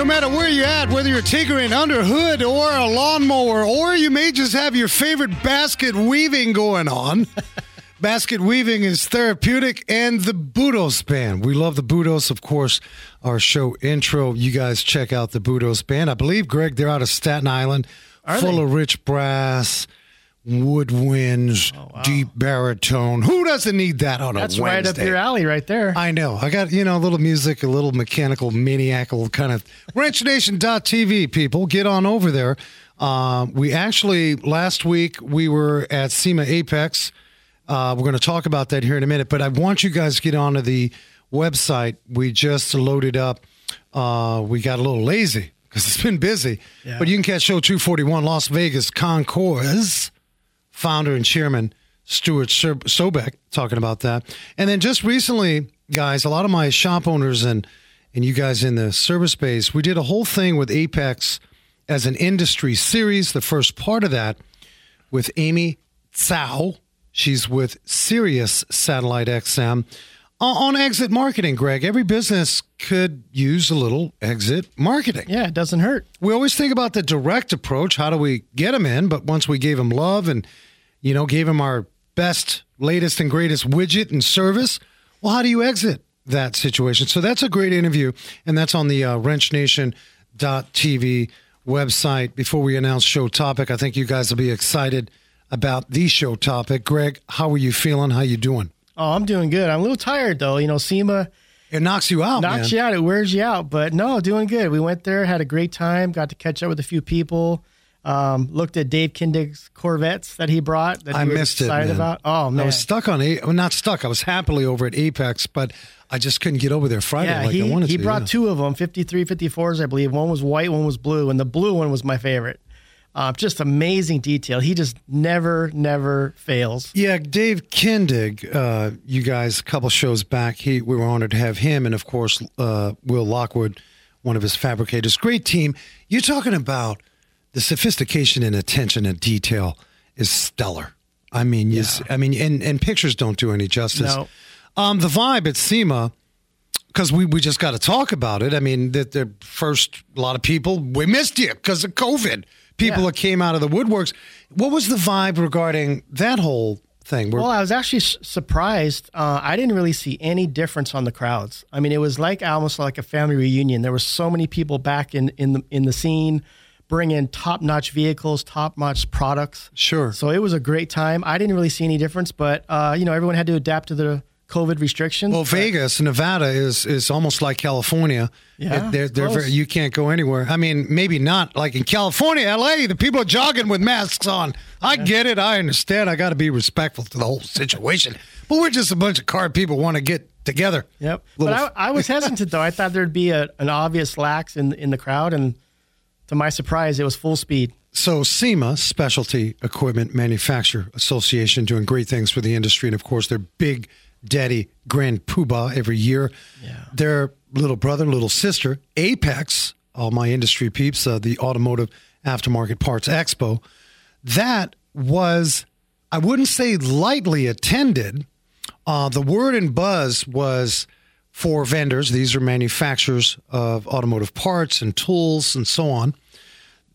no matter where you're at, whether you're tinkering under hood or a lawnmower, or you may just have your favorite basket weaving going on. basket weaving is therapeutic and the Budos Band. We love the Budos, of course, our show intro. You guys check out the Budos Band. I believe, Greg, they're out of Staten Island, Are full they? of rich brass, woodwinds, deep baritone. Who doesn't need that on That's a Wednesday? That's right up your alley, right there. I know. I got, you know, a little music, a little mechanical, maniacal kind of wrenchnation.tv people. Get on over there. Um, we actually, last week, we were at SEMA Apex. Uh, we're going to talk about that here in a minute, but I want you guys to get onto the website. We just loaded up. Uh, we got a little lazy because it's been busy, Yeah. but you can catch show 241 Las Vegas Concours founder and chairman Stuart Sobek talking about that. And then just recently, guys, a lot of my shop owners and and you guys in the service space, we did a whole thing with Apex as an industry series. The first part of that with Amy Tsao. She's with Sirius Satellite XM on, on exit marketing. Greg, every business could use a little exit marketing yeah, it doesn't hurt. we always think about the direct approach. How do we get them in? But once we gave them love and, you know, gave them our best, latest, and greatest widget and service, well, how do you exit that situation? So that's a great interview. And that's on the uh, wrenchnation.tv website. Before we announce show topic, I think you guys will be excited about the show topic. Greg, how are you feeling? How you doing? Oh, I'm doing good. I'm a little tired though. You know, SEMA It knocks you out, knocks man. you out. It wears you out. But no, doing good. We went there, had a great time, got to catch up with a few people. Um, looked at Dave Kindig's Corvettes that he brought. That I he was missed it. excited man. about. Oh man, I was stuck on a well, not stuck. I was happily over at Apex, but I just couldn't get over there Friday yeah, like he, I wanted he to. brought yeah. two of them, 53, 54s, I believe. One was white, one was blue, and the blue one was my favorite. Uh, just amazing detail. He just never, never fails. Yeah, Dave Kindig, uh, you guys, a couple shows back, he we were honored to have him, and of course uh, Will Lockwood, one of his fabricators. Great team. You're talking about the sophistication and attention and detail is stellar. I mean, s I mean, and, and pictures don't do any justice. No. Um, the vibe at SEMA, because we, we just got to talk about it. I mean, the, the first, a lot of people, we missed you because of COVID. People Yeah. that came out of the woodworks. What was the vibe regarding that whole thing? Where- Well, I was actually s- surprised. Uh, I didn't really see any difference on the crowds. I mean, it was like almost like a family reunion. There were so many people back in in the in the scene, bringing top notch vehicles, top notch products. Sure. So it was a great time. I didn't really see any difference, but uh, you know, everyone had to adapt to the COVID restrictions. Well, Vegas, Nevada is is almost like California. Yeah, It- they're, they're very, you can't go anywhere. I mean, maybe not like in California, L.A. The people are jogging with masks on. I get it. I understand. I got to be respectful to the whole situation. But we're just a bunch of car people want to get together. Yep. Little- but I, I was hesitant though. I thought there'd be a, an obvious lax in in the crowd, and to my surprise, it was full speed. So SEMA, Specialty Equipment Manufacturer Association, doing great things for the industry, and of course their big daddy grand poobah every year. Yeah. Their little brother, little sister, Apex, all my industry peeps, uh, the Automotive Aftermarket Parts Expo. That was, I wouldn't say lightly attended. Uh, the word and buzz was for vendors. These are manufacturers of automotive parts and tools and so on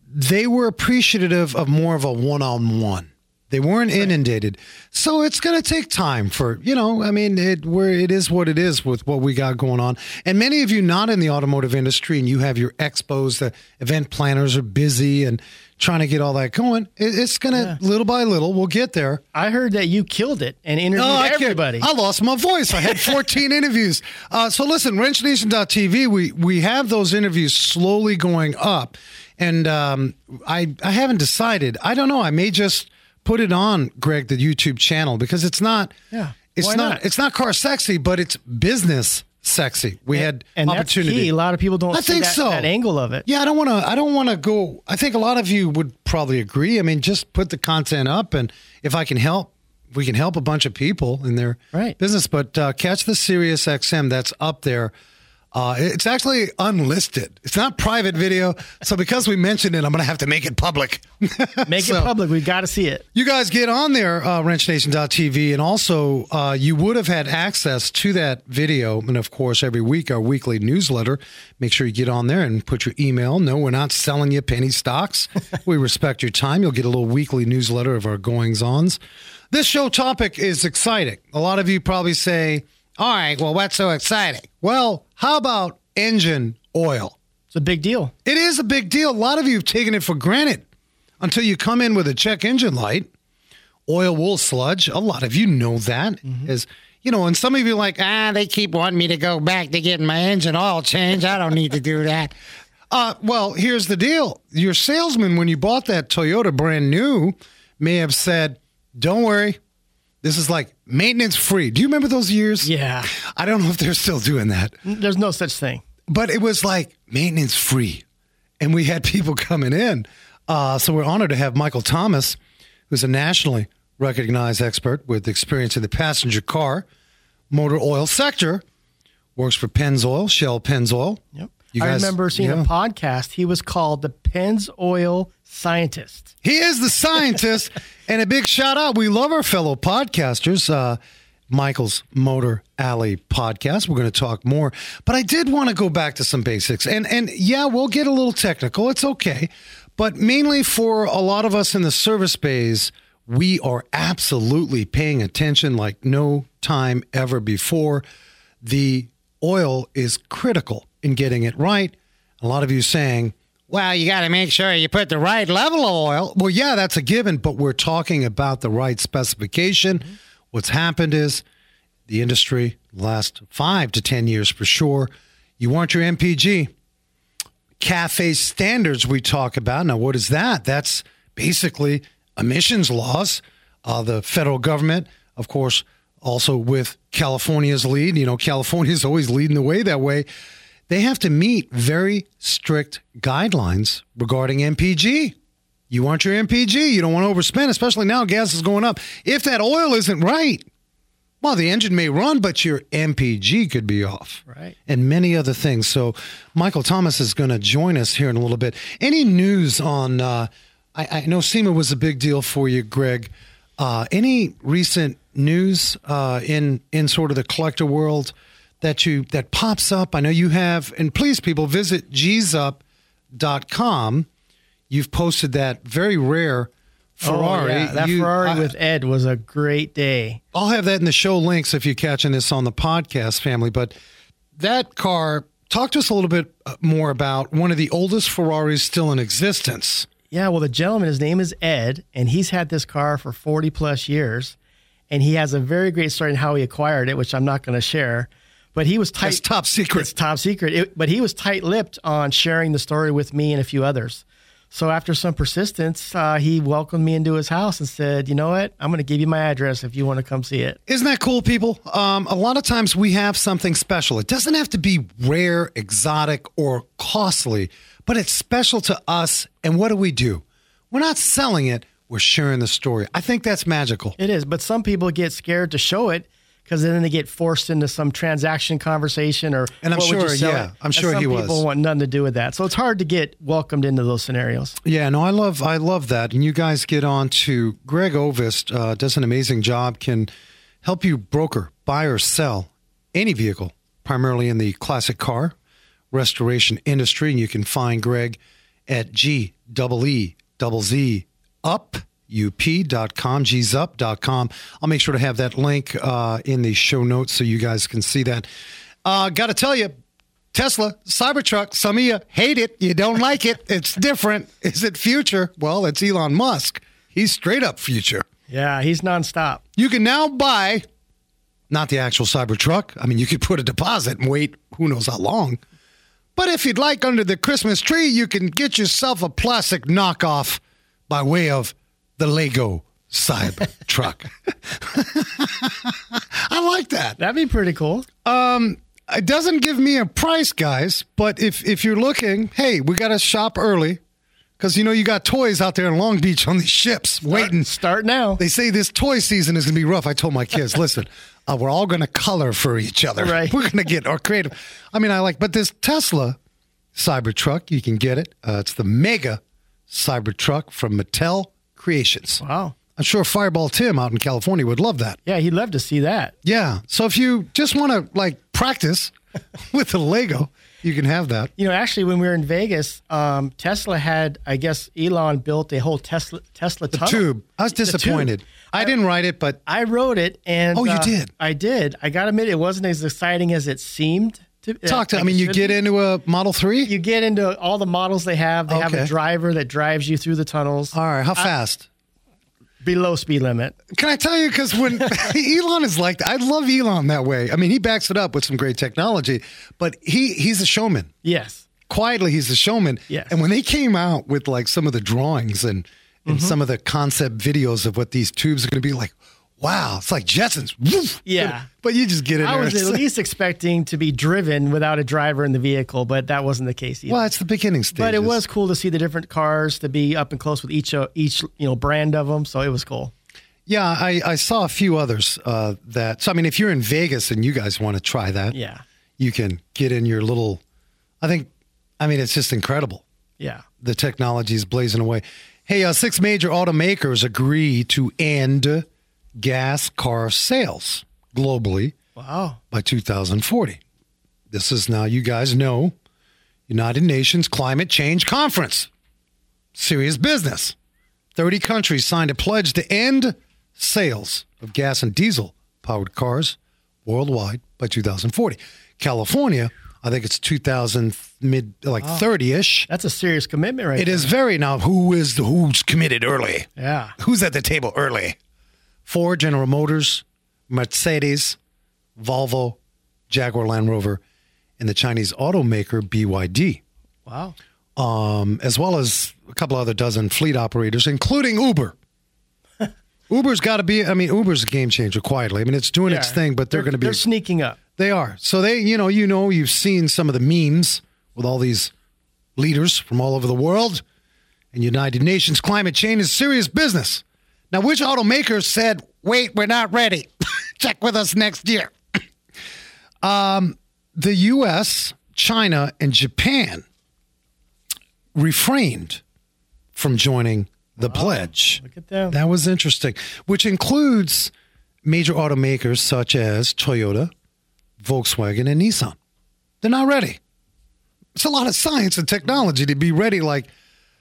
they were appreciative of more of a one-on-one. They weren't inundated, so it's going to take time for you know. I mean, it where it is what it is with what we got going on. And many of you not in the automotive industry, and you have your expos. The event planners are busy and trying to get all that going. It, it's going to little by little. We'll get there. I heard that you killed it and interviewed Oh, I can't- everybody. I lost my voice. I had 14 interviews. Uh, so listen, wrenchnation.tv, we, we have those interviews slowly going up. And um, I, I haven't decided. I don't know. I may just put it on, Greg, the YouTube channel because it's not. Yeah, It's not, not? It's not car sexy, but it's business sexy. We had and opportunity. A lot of people don't I see think that, so. that angle of it. Yeah, I don't want to. I don't want to go. I think a lot of you would probably agree. I mean, just put the content up, and if I can help, we can help a bunch of people in their Right. business. But uh, catch the Sirius XM that's up there. Uh, it's actually unlisted. It's not private video. So because we mentioned it, I'm going to have to make it public. Make So- it public. We've got to see it. You guys get on there, uh, wrenchnation.tv, and also uh, you would have had access to that video. And of course, every week, our weekly newsletter. Make sure you get on there and put your email. No, we're not selling you penny stocks. we respect your time. You'll get a little weekly newsletter of our goings ons. This show topic is exciting. A lot of you probably say, All right, well, what's so exciting? Well, how about engine oil? It's a big deal. It is a big deal. A lot of you have taken it for granted until you come in with a check engine light, oil wool sludge. A lot of you know that that is, you know, and some of you are like, ah, they keep wanting me to go back to getting my engine oil changed. I don't need to do that. Uh, well, here's the deal. Your salesman, when you bought that Toyota brand new, may have said, don't worry. This is like maintenance free. Do you remember those years? Yeah. I don't know if they're still doing that There's no such thing. but it was like maintenance free and we had people coming in uh, so we're honored to have michael thomas who's a nationally recognized expert with experience in the passenger car motor oil sector works for pennzoil shell pennzoil Yep. You I guys- remember seeing yeah. a podcast. He was called the Penn's Oil Scientist. He is the scientist. and a big shout out. We love our fellow podcasters. Uh, Michael's Motor Alley podcast. We're going to talk more, but I did want to go back to some basics. And and yeah, we'll get a little technical. It's okay, but mainly for a lot of us in the service bays, we are absolutely paying attention like no time ever before. The oil is critical in getting it right. A lot of you saying, well, you got to make sure you put the right level of oil. Well, yeah, that's a given, but we're talking about the right specification. What's happened is the industry, last five to 10 years for sure, you want your MPG. CAFE standards we talk about. Now, what is that? That's basically emissions laws. Uh, the federal government, of course, also with California's lead. You know, California's always leading the way that way. They have to meet very strict guidelines regarding MPG. You want your MPG. You don't want to overspend, especially now gas is going up. If that oil isn't right, well, the engine may run, but your MPG could be off. Right. And many other things. So, Michael Thomas is going to join us here in a little bit. Any news on, uh, I, I know SEMA was a big deal for you, Greg. Uh, any recent news uh, in, in sort of the collector world that you that pops up? I know you have, and please, people, visit gsup.com. You've posted that very rare Ferrari. Oh, yeah. That You- Ferrari I- with Ed was a great day. I'll have that in the show links if you're catching this on the podcast family. But that car, talk to us a little bit more about one of the oldest Ferraris still in existence. Yeah, well, the gentleman, his name is Ed, and he's had this car for 40 plus years. And he has a very great story on how he acquired it, which I'm not going to share. But he was tight. That's top secret. It's top secret. It, but he was tight lipped on sharing the story with me and a few others. So after some persistence, uh, he welcomed me into his house and said, "You know what? I'm going to give you my address if you want to come see it." Isn't that cool, people? Um, a lot of times we have something special. It doesn't have to be rare, exotic, or costly, but it's special to us. And what do we do? We're not selling it, we're sharing the story. I think that's magical. It is, but some people get scared to show it because then they get forced into some transaction conversation or. And I'm sure, yeah, it? I'm sure he was. People want nothing to do with that, so it's hard to get welcomed into those scenarios. Yeah, no, I love I love that. And you guys get on to Greg Ovist uh, does an amazing job. Can help you broker, buy or sell any vehicle, primarily in the classic car restoration industry. And you can find Greg at G double E double Z up up.com, gzup.com. I'll make sure to have that link uh, in the show notes so you guys can see that. Uh, Got to tell you, Tesla, Cybertruck, some of you hate it. You don't like it. It's different. Is it future? Well, it's Elon Musk. He's straight up future. Yeah, he's nonstop. You can now buy not the actual Cybertruck. I mean, you could put a deposit and wait who knows how long. But if you'd like under the Christmas tree, you can get yourself a plastic knockoff by way of the Lego Cybertruck. I like that. That'd be pretty cool. It doesn't give me a price, guys, but if if you're looking, hey, we got to shop early because you know you got toys out there in Long Beach on these ships waiting. Start now. They say this toy season is going to be rough. I told my kids, listen, uh, we're all going to color for each other. Right. We're going to get our creative. I mean, I like, but this Tesla Cybertruck, you can get it. Uh, it's the Mega Cybertruck from Mattel Creations. Wow. I'm sure Fireball Tim out in California would love that. Yeah, he'd love to see that. Yeah. So if you just want to like practice with the Lego, you can have that. You know, actually, when we were in Vegas, um, Tesla had, I guess, Elon built a whole Tesla Tesla tunnel. Tube. I was The tube. disappointed. I didn't write it, but I rode it, and Oh, you uh, did? I did. I got to admit, it wasn't as exciting as it seemed. To talk to. like I mean, you get be. into a Model Three. You get into all the models they have. They have a driver that drives you through the tunnels All right. How fast? below speed limit. Can I tell you? Because when Elon is like, I love Elon that way. I mean, he backs it up with some great technology, but he he's a showman. Yes. Quietly, he's a showman. Yes. And when they came out with like some of the drawings and and Mm-hmm. some of the concept videos of what these tubes are going to be like, wow, it's like Jetsons. Woof. Yeah. But you just get it. I was at least expecting to be driven without a driver in the vehicle, but that wasn't the case either. well, it's the beginning stage. but it was cool to see the different cars to be up and close with each uh, each you know brand of them. So it was cool. Yeah, I, I saw a few others uh, that. So I mean, if you're in Vegas and you guys want to try that, Yeah. you can get in your little. I think, I mean, it's just incredible. Yeah. The technology is blazing away. Hey, uh, six major automakers agree to end gas car sales globally Wow. by 2040. This is now, you guys know, United Nations Climate Change Conference. Serious business. 30 countries signed a pledge to end sales of gas and diesel powered cars worldwide by 2040. California, I think it's 2000 mid like 30ish. That's a serious commitment right It is very now who is the who's committed early? Yeah. Who's at the table early? Ford, General Motors, Mercedes, Volvo, Jaguar Land Rover, and the Chinese automaker BYD, Wow. um, as well as a couple other dozen fleet operators, including Uber. Uber's got to be. I mean, Uber's a game changer. Quietly, I mean, it's doing its thing, but they're, going to be. They're sneaking up. They are. So they, you know, you know, you've seen some of the memes with all these leaders from all over the world, and United Nations climate change is serious business. Now, which automakers said, "Wait, we're not ready. Check with us next year." um, the U.S., China, and Japan refrained from joining the pledge. Look at them. That was interesting, which includes major automakers such as Toyota, Volkswagen, and Nissan. They're not ready. It's a lot of science and technology to be ready. Like,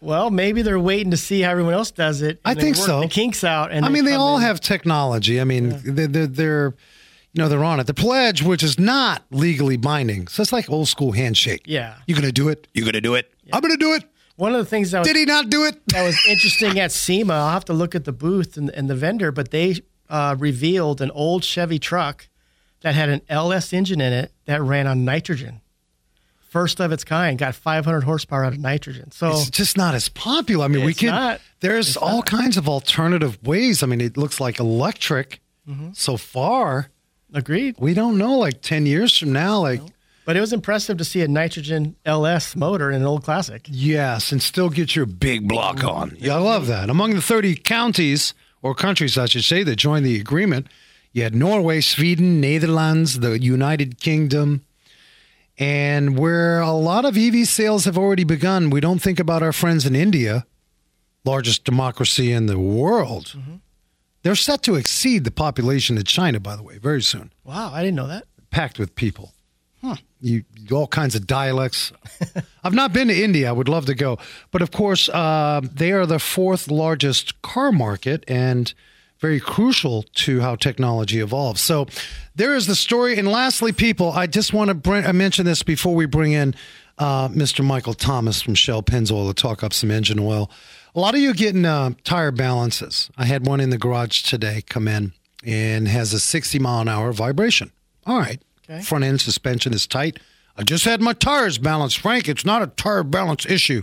Well, maybe they're waiting to see how everyone else does it. I and they think so. The kinks out, and I mean, they all in. have technology. I mean, they're, they're, they're, you know, they're on it. The pledge, which is not legally binding, so it's like old school handshake. Yeah. You gonna do it? You gonna do it? I'm gonna do it. One of the things that was, Did he not do it? that was interesting at SEMA, I'll have to look at the booth and, and the vendor, but they uh, revealed an old Chevy truck that had an LS engine in it that ran on nitrogen. First of its kind, got 500 horsepower out of nitrogen. So It's just not as popular. I mean, we can. Not, There's all kinds of alternative ways. I mean, it looks like electric. Mm-hmm. So far, agreed. we don't know. Like ten years from now, like But it was impressive to see a nitrogen LS motor in an old classic. yes, and still get your big block on. Yeah, I love that. Among the 30 counties or countries, I should say, that joined the agreement, you had Norway, Sweden, Netherlands, the United Kingdom. And where a lot of EV sales have already begun, we don't think about our friends in India, largest democracy in the world. They're set to exceed the population of China, by the way, very soon, Wow, I didn't know that. packed with people. You all kinds of dialects. I've not been to India. I would love to go, but of course, uh, they are the fourth largest car market and very crucial to how technology evolves. So, there is the story. And lastly, people, I just want to bring, I mention this before we bring in uh, Mr. Michael Thomas from Shell Pennzoil to talk up some engine oil. A lot of you getting uh, tire balances. I had one in the garage today come in and has a 60 mile an hour vibration. All right. Okay. Front end suspension is tight. I just had my tires balanced. Frank, it's not a tire balance issue.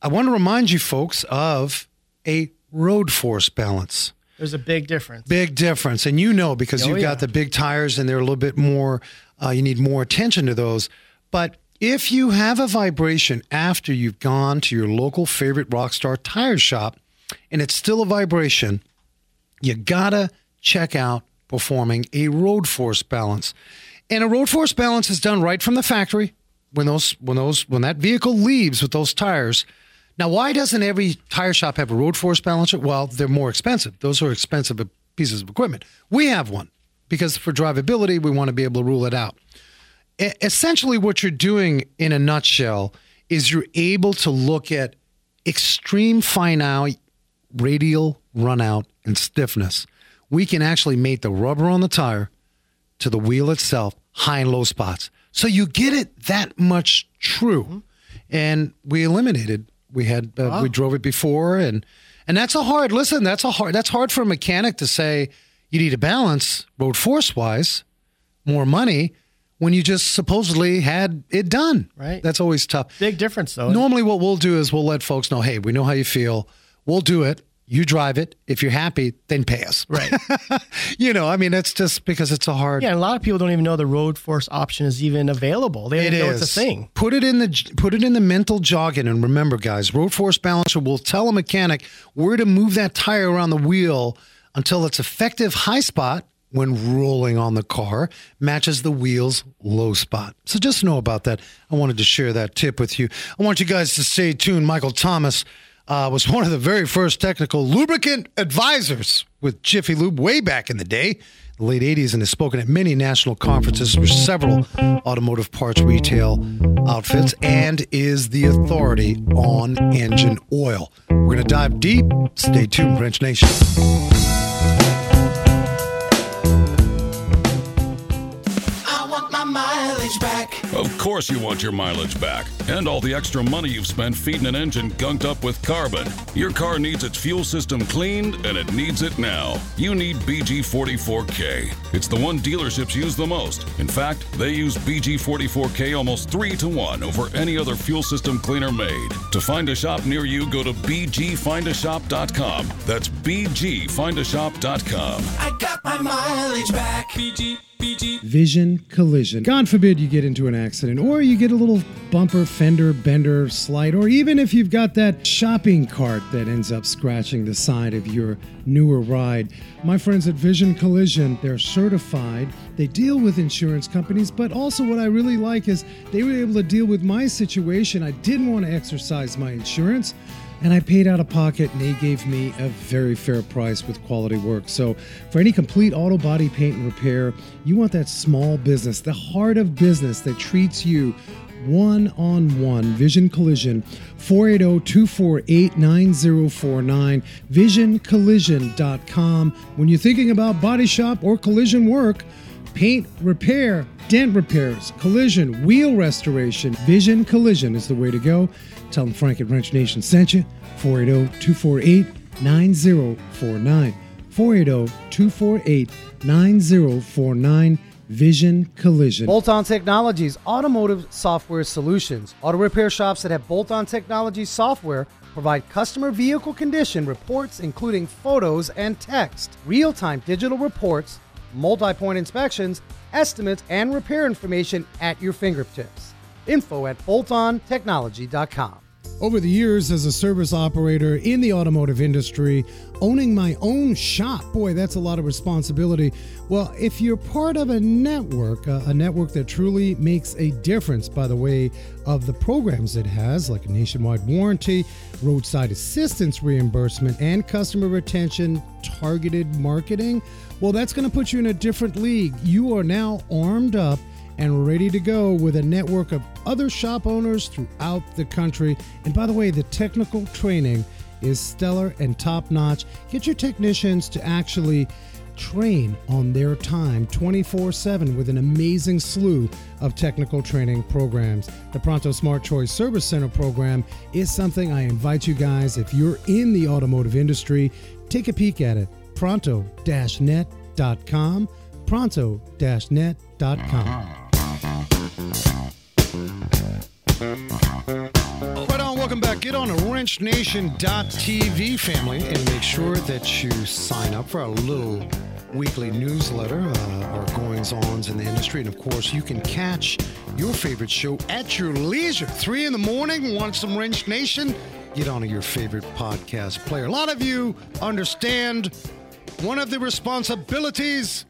I want to remind you folks of a road force balance. There's a big difference. Big difference. And you know because Oh, you've yeah. got the big tires and they're a little bit more, uh, you need more attention to those. But if you have a vibration after you've gone to your local favorite Rockstar tire shop and it's still a vibration, you gotta check out performing a road force balance. And a road force balance is done right from the factory when those when those when that vehicle leaves with those tires. Now, why doesn't every tire shop have a road force balancer? Well, they're more expensive. Those are expensive pieces of equipment. We have one because for drivability, we want to be able to rule it out. E- essentially, what you're doing in a nutshell is you're able to look at extreme fine out, radial runout, and stiffness. We can actually mate the rubber on the tire to the wheel itself, high and low spots. So you get it that much true. Mm-hmm. And we eliminated. We had uh, we drove it before, and and that's a hard listen. That's a hard. That's hard for a mechanic to say. You need a balance road force wise, more money when you just supposedly had it done. Right. That's always tough. Big difference, though. Normally, what we'll do is we'll let folks know, hey, we know how you feel. We'll do it. You drive it. If you're happy, then pay us. Right. you know, I mean, that's just because it's a hard. Yeah, a lot of people don't even know the road force option is even available. They don't It know is. it's a thing. Put it in the put it in the mental jogging, and remember, guys, road force balancer will tell a mechanic where to move that tire around the wheel until its effective high spot when rolling on the car matches the wheel's low spot. So just know about that. I wanted to share that tip with you. I want you guys to stay tuned. Michael Thomas uh, was one of the very first technical lubricant advisors with Jiffy Lube way back in the day, the late 80s, and has spoken at many national conferences for several automotive parts retail outfits and is the authority on engine oil. We're going to dive deep. Stay tuned, Wrench Nation. Of course, you want your mileage back and all the extra money you've spent feeding an engine gunked up with carbon. Your car needs its fuel system cleaned and it needs it now. You need BG44K. It's the one dealerships use the most. In fact, they use BG44K almost three to one over any other fuel system cleaner made. To find a shop near you, go to BGFindAShop.com. That's BGFindAShop.com. I got my mileage back. BG, Vision collision. God forbid you get into an accident or you get a little bumper, fender, bender, slide, or even if you've got that shopping cart that ends up scratching the side of your newer ride. My friends at Vision Collision, they're certified. They deal with insurance companies, but also what I really like is they were able to deal with my situation. I didn't want to exercise my insurance and I paid out of pocket, and they gave me a very fair price with quality work. So, for any complete auto body paint and repair, you want that small business, the heart of business that treats you one on one. Vision Collision, 480 248 9049, visioncollision.com. When you're thinking about body shop or collision work, paint repair, dent repairs, collision, wheel restoration. Vision Collision is the way to go. Tell them Frank at Wrench Nation sent you. 480 248 9049. 480 248 9049. Vision Collision. Bolt On Technologies Automotive Software Solutions. Auto repair shops that have Bolt On Technologies software provide customer vehicle condition reports, including photos and text, real time digital reports, multi point inspections, estimates, and repair information at your fingertips. Info at boltontechnology.com. Over the years, as a service operator in the automotive industry, owning my own shop, boy, that's a lot of responsibility. Well, if you're part of a network, uh, a network that truly makes a difference by the way of the programs it has, like a nationwide warranty, roadside assistance reimbursement, and customer retention targeted marketing, well, that's going to put you in a different league. You are now armed up and ready to go with a network of other shop owners throughout the country. And by the way, the technical training is stellar and top notch. Get your technicians to actually train on their time 24 7 with an amazing slew of technical training programs. The Pronto Smart Choice Service Center program is something I invite you guys, if you're in the automotive industry, take a peek at it. Pronto net.com. Pronto net.com. Right on, welcome back. Get on to wrenchnation.tv family and make sure that you sign up for our little weekly newsletter, uh, our goings ons in the industry. And of course, you can catch your favorite show at your leisure. Three in the morning, want some Wrench Nation? Get on to your favorite podcast player. A lot of you understand one of the responsibilities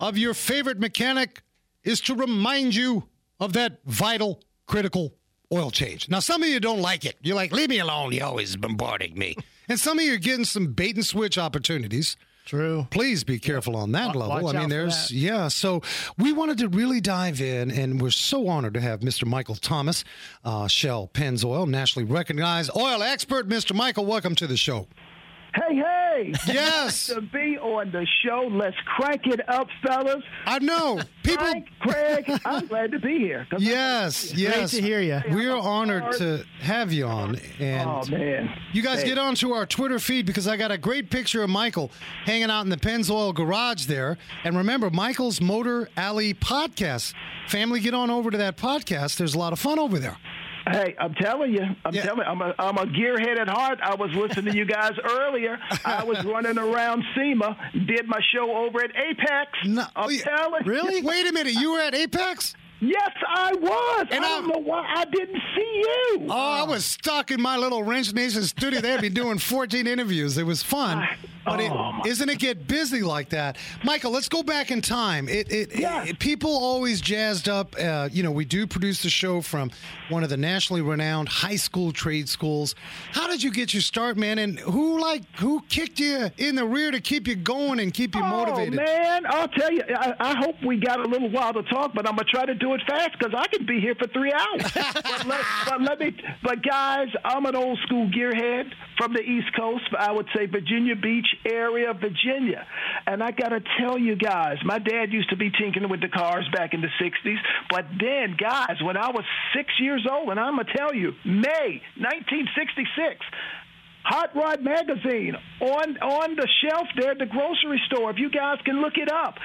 of your favorite mechanic is to remind you of that vital, critical oil change. Now, some of you don't like it. You're like, leave me alone. You're always bombarding me. and some of you are getting some bait and switch opportunities. True. Please be careful on that Wa- level. watch I mean, there's, yeah. So we wanted to really dive in, and we're so honored to have Mr. Michael Thomas, uh, Shell Pennzoil, nationally recognized oil expert. Mr. Michael, welcome to the show. Hey, hey! Yes. to be on the show. Let's crank it up, fellas. I know. People. Frank, Craig, I'm glad to be here. Yes, yes. Great to hear ya. We're honored to have you on. And Oh man, you guys Hey. get onto our Twitter feed because I got a great picture of Michael hanging out in the Pennzoil garage there. And remember, Michael's Motor Alley podcast. Family, get on over to that podcast. There's a lot of fun over there. Hey, I'm telling you, I'm Yeah. telling you, I'm a, I'm a gearhead at heart. I was listening to you guys earlier. I was running around SEMA, did my show over at Apex. No- I'm oh, telling Really? Wait a minute. You were at Apex? Yes, I was. And I I'm- don't know why I didn't see you. Oh, I was stuck in my little Wrench Nation studio. They'd be doing 14 interviews. It was fun. But Oh, my- isn't it get busy like that? Michael, let's go back in time. It, it, Yeah. it- people always jazzed up. Uh, you know, we do produce the show from one of the nationally renowned high school trade schools. How did you get your start, man? And who like who kicked you in the rear to keep you going and keep you motivated? Oh man, I'll tell you. I, I hope we got a little while to talk, but I'm gonna try to do it fast because I could be here for three hours. but, let, but let me. But guys, I'm an old school gearhead from the East Coast. I would say Virginia Beach area, of Virginia. And I gotta tell you guys, my dad used to be tinkering with the cars back in the '60s. But then, guys, when I was six years old, and I'm gonna tell you, May 1966. Hot Rod Magazine on on the shelf there at the grocery store. If you guys can look it up,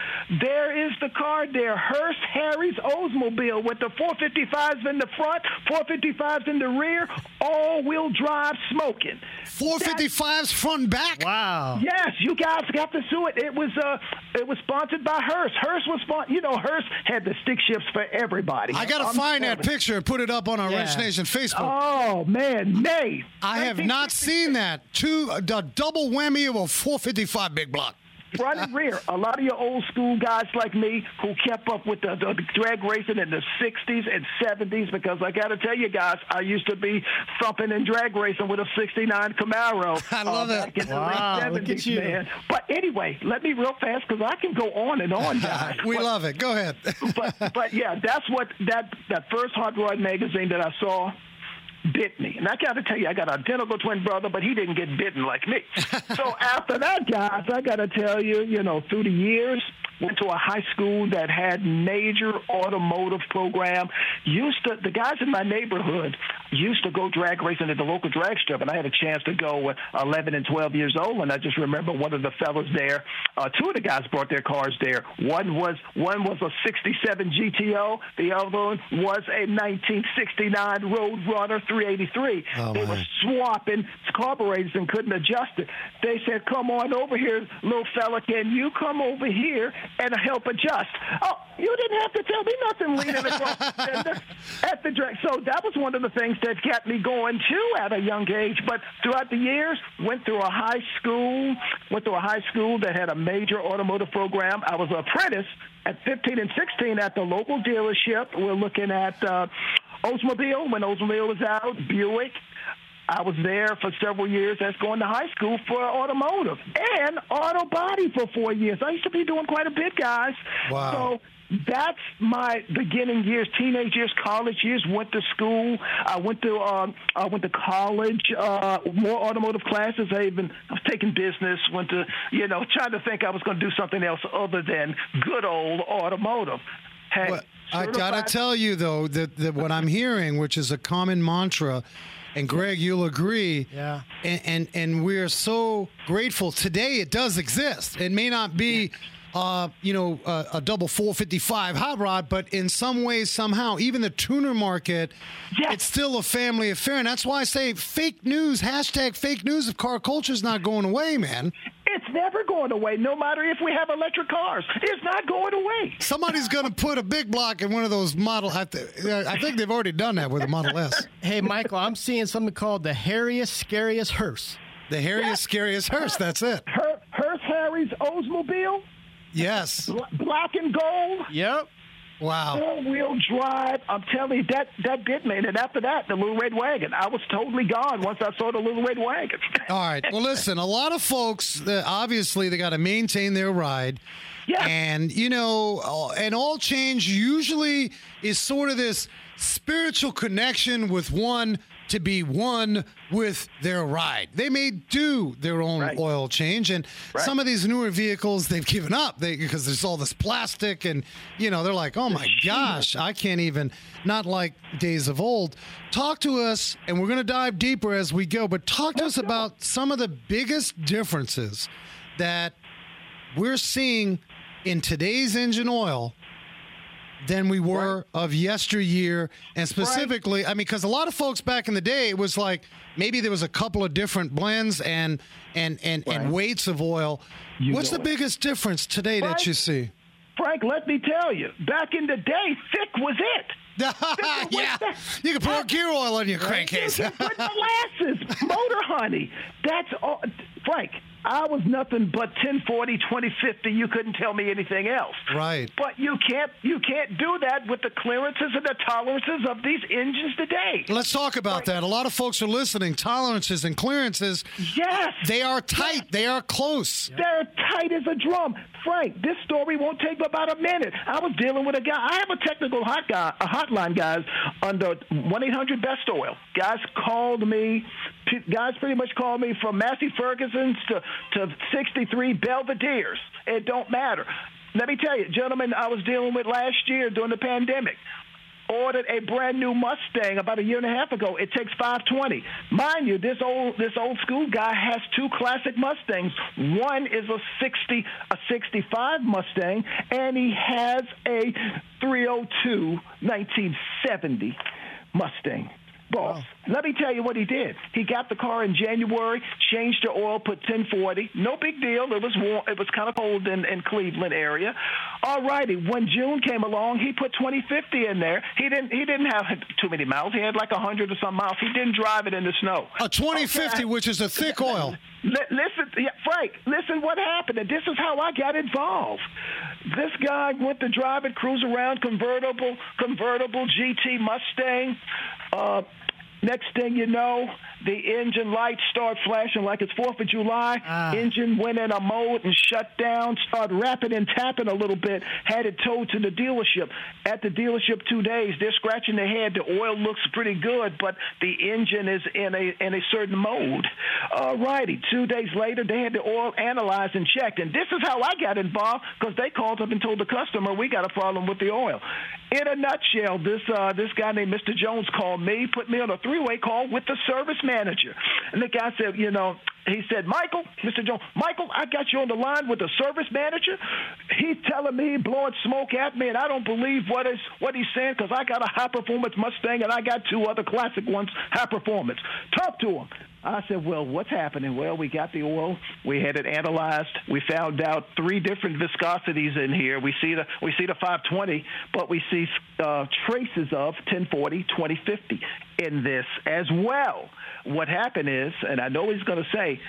there is the card there. Hurst Harry's Oldsmobile with the 455s in the front, 455s in the rear, all-wheel drive smoking. 455s front and back. Wow. Yes, you guys got to sue it. It was uh, it was sponsored by Hurst. Hurst was spon- You know, Hurst had the stick shifts for everybody. I got to I'm find that picture and put it up on our Yeah. Wrench Nation Facebook. Oh man, May. I have not seen that. Two, a double whammy of a 455 big block. front and rear. A lot of your old school guys like me who kept up with the, the drag racing in the 60s and 70s because I got to tell you guys, I used to be thumping and drag racing with a 69 Camaro. I love uh, it. back in the Wow, look at you. man. But anyway, let me real fast because I can go on and on, guys. We But- love it. Go ahead. but but yeah, that's what that that first Hot Rod magazine that I saw bit me. And I got to tell you, I got an identical twin brother, but he didn't get bitten like me. so after that, guys, I got to tell you, you know, through the years, went to a high school that had major automotive program. Used to the guys in my neighborhood used to go drag racing at the local drag strip, and I had a chance to go at 11 and 12 years old. And I just remember one of the fellas there. Uh, two of the guys brought their cars there. One was one was a '67 GTO. The other one was a 1969 Roadrunner 383. Oh, they my. were swapping carburetors and couldn't adjust it. They said, "Come on over here, little fella. Can you come over here and help adjust?" Oh, you didn't have to tell me nothing. Leaning across the at the drag. So that was one of the things that got me going too at a young age. But throughout the years, went through a high school. Went through a high school that had a major automotive program. I was an apprentice at 15 and 16 at the local dealership. We're looking at uh, Oldsmobile when Oldsmobile was out, Buick. I was there for several years. That's going to high school for automotive and auto body for four years. I used to be doing quite a bit, guys. Wow. So that's my beginning years, teenage years, college years. Went to school. I went to um, I went to college. Uh, more automotive classes. I even I was taking business. Went to you know trying to think I was going to do something else other than good old automotive. Hey, Well, I gotta tell you though that, that what I'm hearing, which is a common mantra, and Greg, you'll agree. Yeah. And and, and we're so grateful today. It does exist. It may not be. Uh, you know, uh, a double 455 hot rod, but in some ways, somehow, even the tuner market, Yes. it's still a family affair. And that's why I say fake news, hashtag fake news of car culture is not going away, man. It's never going away, no matter if we have electric cars. It's not going away. Somebody's going to put a big block in one of those model. I, th- I think they've already done that with a Model S. Hey, Michael, I'm seeing something called the hairiest, scariest hearse. The hairiest, scariest hearse. That's it. Her, Hurst Harry's Oldsmobile. Yes. Bla- Black and gold. Yep. Wow. Four wheel drive. I'm telling you that that did me. And after that, the little red wagon. I was totally gone once I saw the little red wagon. All right. Well, listen, a lot of folks, uh, obviously, they got to maintain their ride. Yeah. And, you know, uh, and all change usually is sort of this spiritual connection with one to be one with their ride. They may do their own Right. oil change. And Right. some of these newer vehicles, they've given up they, because there's all this plastic. And, you know, they're like, oh my gosh, I can't even, not like days of old. Talk to us, and we're going to dive deeper as we go, but talk to us about some of the biggest differences that we're seeing in today's engine oil than we were of yesteryear. And specifically i mean because a lot of folks back in the day it was like maybe there was a couple of different blends and and and, and weights of oil. You what's the it. biggest difference today that you see? Frank, let me tell you, back in the day, thick was it. yeah. you can pour gear oil on your crankcase You. can put molasses, motor honey. That's all. Frank, I was nothing but 1040, 2050. You couldn't tell me anything else. Right. But you can't you can't do that with the clearances and the tolerances of these engines today. let's talk about that a lot of folks are listening tolerances and clearances Yes. they are tight they are close They're tight as a drum. Frank, this story won't take about a minute. I was dealing with a guy. I have a technical hot guy, a hotline, guys, under one eight hundred Best Oil. Guys called me. Guys pretty much called me from Massey Ferguson's to to sixty three Belvedere's. It don't matter. Let me tell you, gentlemen, I was dealing with last year during the pandemic ordered a brand new Mustang about a year and a half ago. It takes 520. Mind you, this old this old school guy has two classic Mustangs. One is a 60 a 65 Mustang and he has a 302 1970 Mustang. Boss, let me tell you what he did. He got the car in January, changed the oil, put 1040. No big deal. It was warm. It was kind of cold in, in Cleveland area. All righty. When June came along, he put 2050 in there. He didn't. He didn't have too many miles. He had like a hundred or some miles. He didn't drive it in the snow. a 2050 Okay. which is a thick oil listen, yeah, Frank, listen what happened, and this is how I got involved. This guy went to drive it, cruise around, convertible, convertible GT Mustang. Uh, next thing you know, the engine lights start flashing like it's Fourth of July. Engine went in a mode and shut down. Started rapping and tapping a little bit. Had it towed to the dealership. At the dealership, two days, they're scratching their head. The oil looks pretty good, but the engine is in a in a certain mode. All righty. two days later, they had the oil analyzed and checked, and this is how I got involved because they called up and told the customer we got a problem with the oil. In a nutshell, this uh, this guy named Mr. Jones called me, put me on a three way call with the service manager, and the guy said, you know. He said, Michael, Mr. Jones, Michael, I got you on the line with the service manager. He's telling me, blowing smoke at me, and I don't believe what is what he's saying because I got a high performance Mustang and I got two other classic ones, high performance. Talk to him. I said, well, what's happening? Well, we got the oil. We had it analyzed. We found out three different viscosities in here. We see the we see the 520, but we see uh, traces of 1040, 2050 in this as well. What happened is, and I know he's going to say,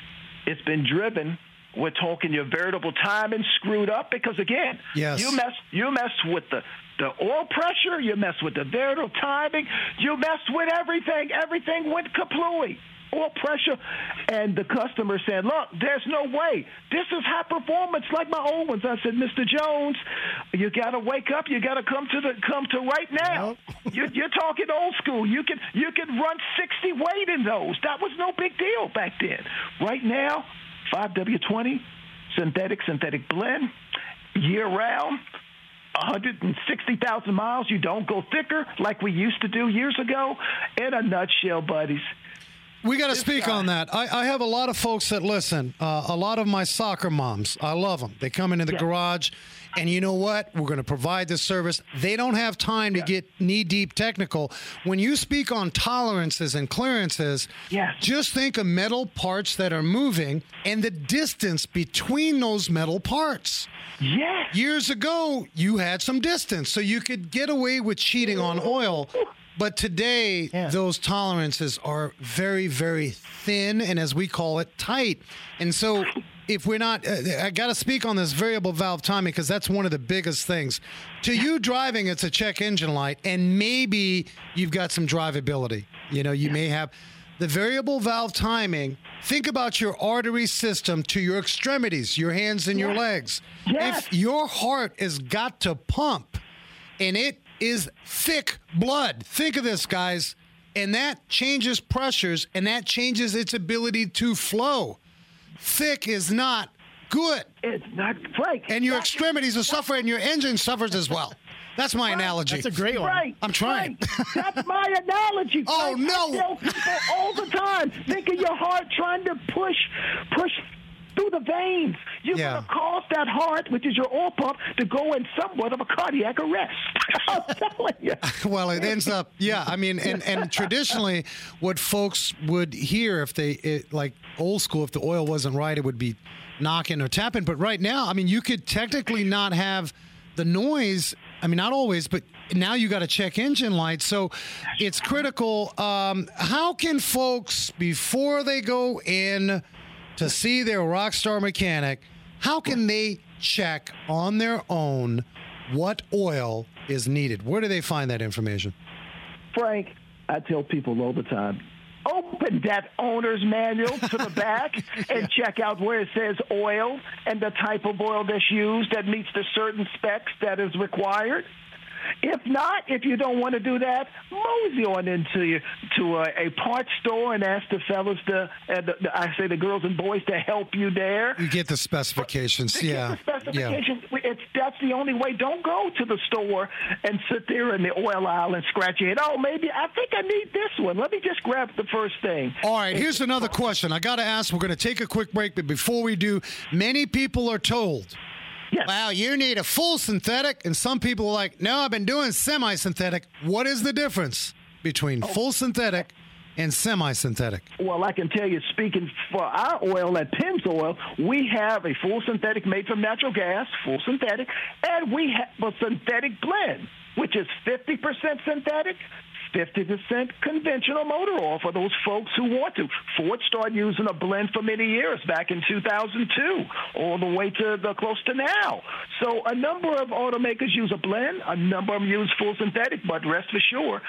it's been driven. We're talking your variable timing screwed up because again, Yes. you mess you mess with the the oil pressure, you mess with the variable timing, you mess with everything. Everything went kaplooey. Oil pressure, and the customer said, "Look, there's no way. This is high performance like my old ones." I said, "Mr. Jones, you got to wake up. You got to come to the come to right now. You're, you're talking old school. You can you can run 60 weight in those. That was no big deal back then. Right now, 5W20 synthetic synthetic blend year round." 160,000 miles. You don't go thicker like we used to do years ago. In a nutshell, buddies. We got to speak guy. on that. I, I have a lot of folks that listen. Uh, a lot of my soccer moms. I love them. They come into the Yeah. garage, and you know what? We're going to provide this service. They don't have time to get knee deep technical. When you speak on tolerances and clearances, Yes. just think of metal parts that are moving and the distance between those metal parts. Yes. Years ago, you had some distance, so you could get away with cheating on oil. But today, Yeah. those tolerances are very, very thin and, as we call it, tight. And so if we're not, uh, I got to speak on this variable valve timing because that's one of the biggest things. To you driving, it's a check engine light, and maybe you've got some drivability. You know, you may have the variable valve timing. Think about your artery system to your extremities, your hands and your legs. Yes. If your heart has got to pump and it is thick blood, think of this, guys, and that changes pressures and that changes its ability to flow. Thick is not good. It's not Frank. And your extremities will suffer and your engine suffers as well. That's my analogy. That's a great one. Right. I'm trying. right. That's my analogy. Oh, no. I tell people all the time, think of your heart trying to push, push through the veins. You're Yeah. going to cause that heart, which is your oil pump, to go in somewhat of a cardiac arrest. I'm telling you. well, it ends up, yeah. I mean, and, and traditionally, what folks would hear if they, it, like old school, if the oil wasn't right, it would be knocking or tapping. But right now, I mean, you could technically not have the noise. I mean, not always, but now you got to check engine light. So it's critical. Um, how can folks, before they go in to see their rock star mechanic, how can they check on their own what oil is needed? Where do they find that information? Frank, I tell people all the time, open that owner's manual to the back and check out where it says oil and the type of oil that's used that meets the certain specs that is required. If not, if you don't want to do that, mosey on into you to a, a parts store and ask the fellas to, uh, the, the, I say the girls and boys to help you there. You get the specifications. Get Yeah. the specifications. It's that's the only way. Don't go to the store and sit there in the oil aisle and scratch your head. Oh, maybe I think I need this one. Let me just grab the first thing. All right, here's another question. I got to ask. We're going to take a quick break, but before we do, many people are told, Yes. "Wow, you need a full synthetic," and some people are like, "No, I've been doing semi-synthetic." What is the difference between oh. full synthetic and semi-synthetic? Well, I can tell you, speaking for our oil at Pennzoil, we have a full synthetic made from natural gas, full synthetic, and we have a synthetic blend, which is 50% synthetic. 50% conventional motor oil for those folks who want to. Ford started using a blend for many years, back in 2002, all the way to the close to now. So a number of automakers use a blend, a number of them use full synthetic, but rest assured,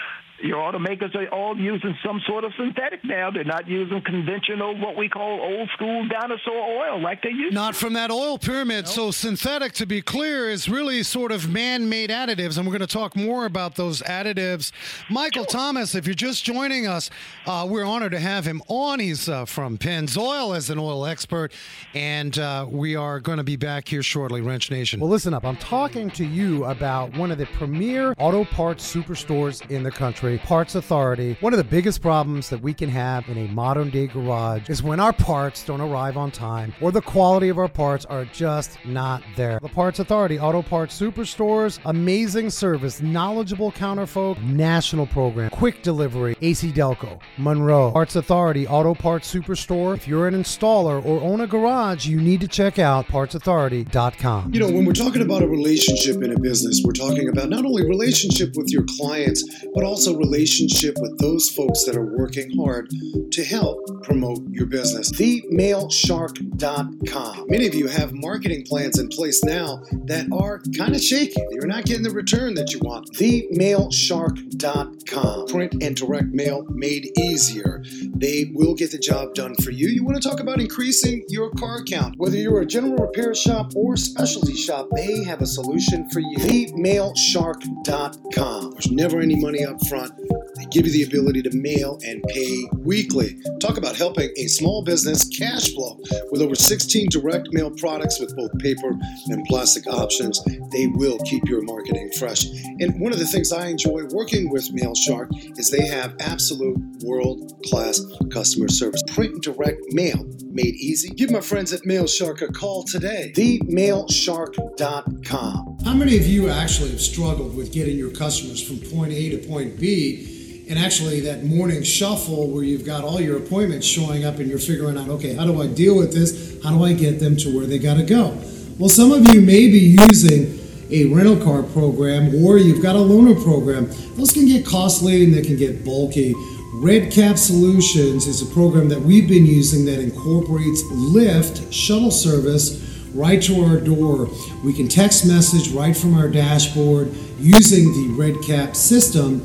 your automakers are all using some sort of synthetic now. They're not using conventional, what we call old school dinosaur oil like they used Not from that oil pyramid. So synthetic, to be clear, is really sort of man-made additives, and we're going to talk more about those additives. Michael Thomas, if you're just joining us, uh, we're honored to have him on. He's uh, from Pennzoil as an oil expert, and uh, we are going to be back here shortly. Wrench Nation. Well, listen up. I'm talking to you about one of the premier auto parts superstores in the country, Parts Authority. One of the biggest problems that we can have in a modern day garage is when our parts don't arrive on time or the quality of our parts are just not there. The Parts Authority Auto Parts Superstores, amazing service, knowledgeable counterfolk, national program, quick delivery, AC Delco, Monroe, Parts Authority Auto Parts Superstore. If you're an installer or own a garage, you need to check out partsauthority.com. You know, when we're talking about a relationship in a business, we're talking about not only relationship with your clients, but also relationship with those folks that are working hard to help promote your business. TheMailShark.com. Many of you have marketing plans in place now that are kind of shaky. You're not getting the return that you want. TheMailShark.com. Print and direct mail made easier. They will get the job done for you. You want to talk about increasing your car count. Whether you're a general repair shop or specialty shop, they have a solution for you. TheMailShark.com. There's never any money up front. They give you the ability to mail and pay weekly. Talk about helping a small business cash flow with over 16 direct mail products with both paper and plastic options. They will keep your marketing fresh. And one of the things I enjoy working with MailShark is they have absolute world class customer service. Print and direct mail made easy. Give my friends at MailShark a call today. TheMailShark.com. How many of you actually have struggled with getting your customers from point A to point B? And actually, that morning shuffle where you've got all your appointments showing up and you're figuring out, okay, how do I deal with this? How do I get them to where they got to go? Well, some of you may be using a rental car program or you've got a loaner program. Those can get costly and they can get bulky. RedCap Solutions is a program that we've been using that incorporates Lyft shuttle service right to our door. We can text message right from our dashboard using the RedCap system.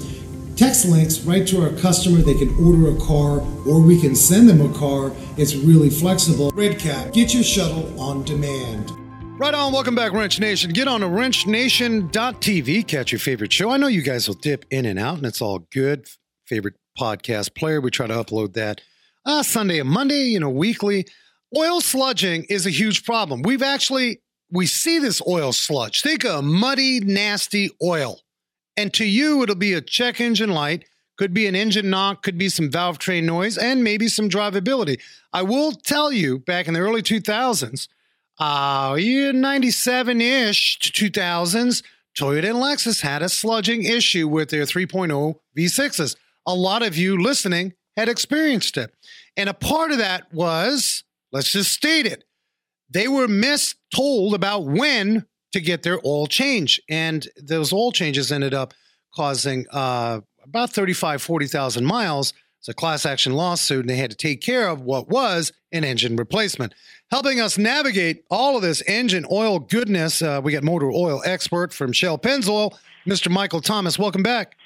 Text links right to our customer. They can order a car or we can send them a car. It's really flexible. RedCap, get your shuttle on demand. Right on. Welcome back, Wrench Nation. Get on to wrenchnation.tv. Catch your favorite show. I know you guys will dip in and out, and it's all good. Favorite podcast player. We try to upload that uh, Sunday and Monday, you know, weekly. Oil sludging is a huge problem. We've actually, we see this oil sludge. Think of muddy, nasty oil. And to you, it'll be a check engine light, could be an engine knock, could be some valve train noise, and maybe some drivability. I will tell you, back in the early 2000s, uh, 97 ish to 2000s, Toyota and Lexus had a sludging issue with their 3.0 V6s. A lot of you listening had experienced it. And a part of that was, let's just state it, they were mistold about when to get their oil change. And those oil changes ended up causing uh, about 35, 40,000 miles. It's a class action lawsuit, and they had to take care of what was an engine replacement. Helping us navigate all of this engine oil goodness, uh, we got motor oil expert from Shell Pennzoil, Mr. Michael Thomas. Welcome back.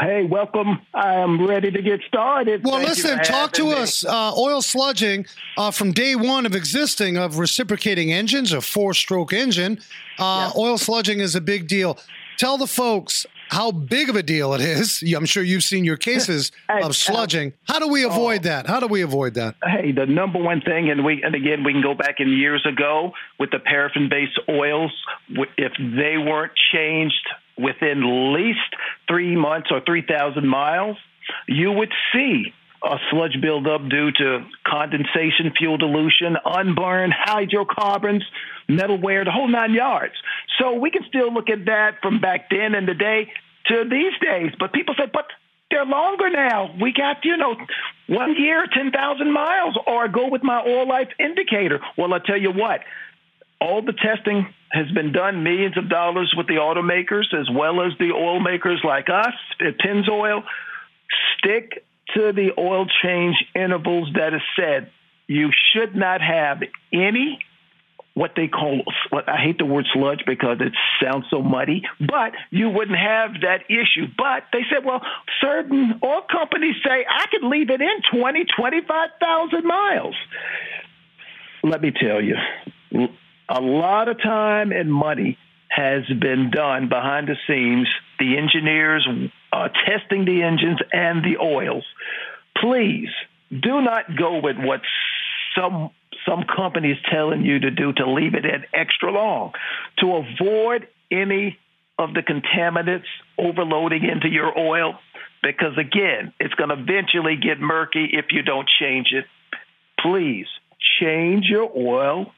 Hey, welcome. I am ready to get started. Well, Thank listen, talk to me. us. Uh, oil sludging uh, from day one of existing of reciprocating engines, a four-stroke engine. Uh, Oil sludging is a big deal. Tell the folks how big of a deal it is. I'm sure you've seen your cases of sludging. How do we avoid that? How do we avoid that? Hey, the number one thing, and we and again we can go back in years ago with the paraffin-based oils. If they weren't changed within least three months or three thousand miles, you would see a sludge buildup due to condensation, fuel dilution, unburned hydrocarbons, metal wear, the whole nine yards. So we can still look at that from back then and today to these days. But people say, but they're longer now. We got, you know, one year, 10,000 miles, or go with my oil life indicator. Well, I tell you what, all the testing has been done, millions of dollars with the automakers as well as the oil makers like us at Pennzoil. Stick to the oil change intervals that is said. You should not have any what they call what I hate the word sludge because it sounds so muddy, but you wouldn't have that issue. But they said, well, certain oil companies say I could leave it in 20, 25,000 miles. Let me tell you, a lot of time and money has been done behind the scenes. The engineers are testing the engines and the oils. Please do not go with what some some company is telling you to do to leave it in extra long to avoid any of the contaminants overloading into your oil because again it's going to eventually get murky if you don't change it please change your oil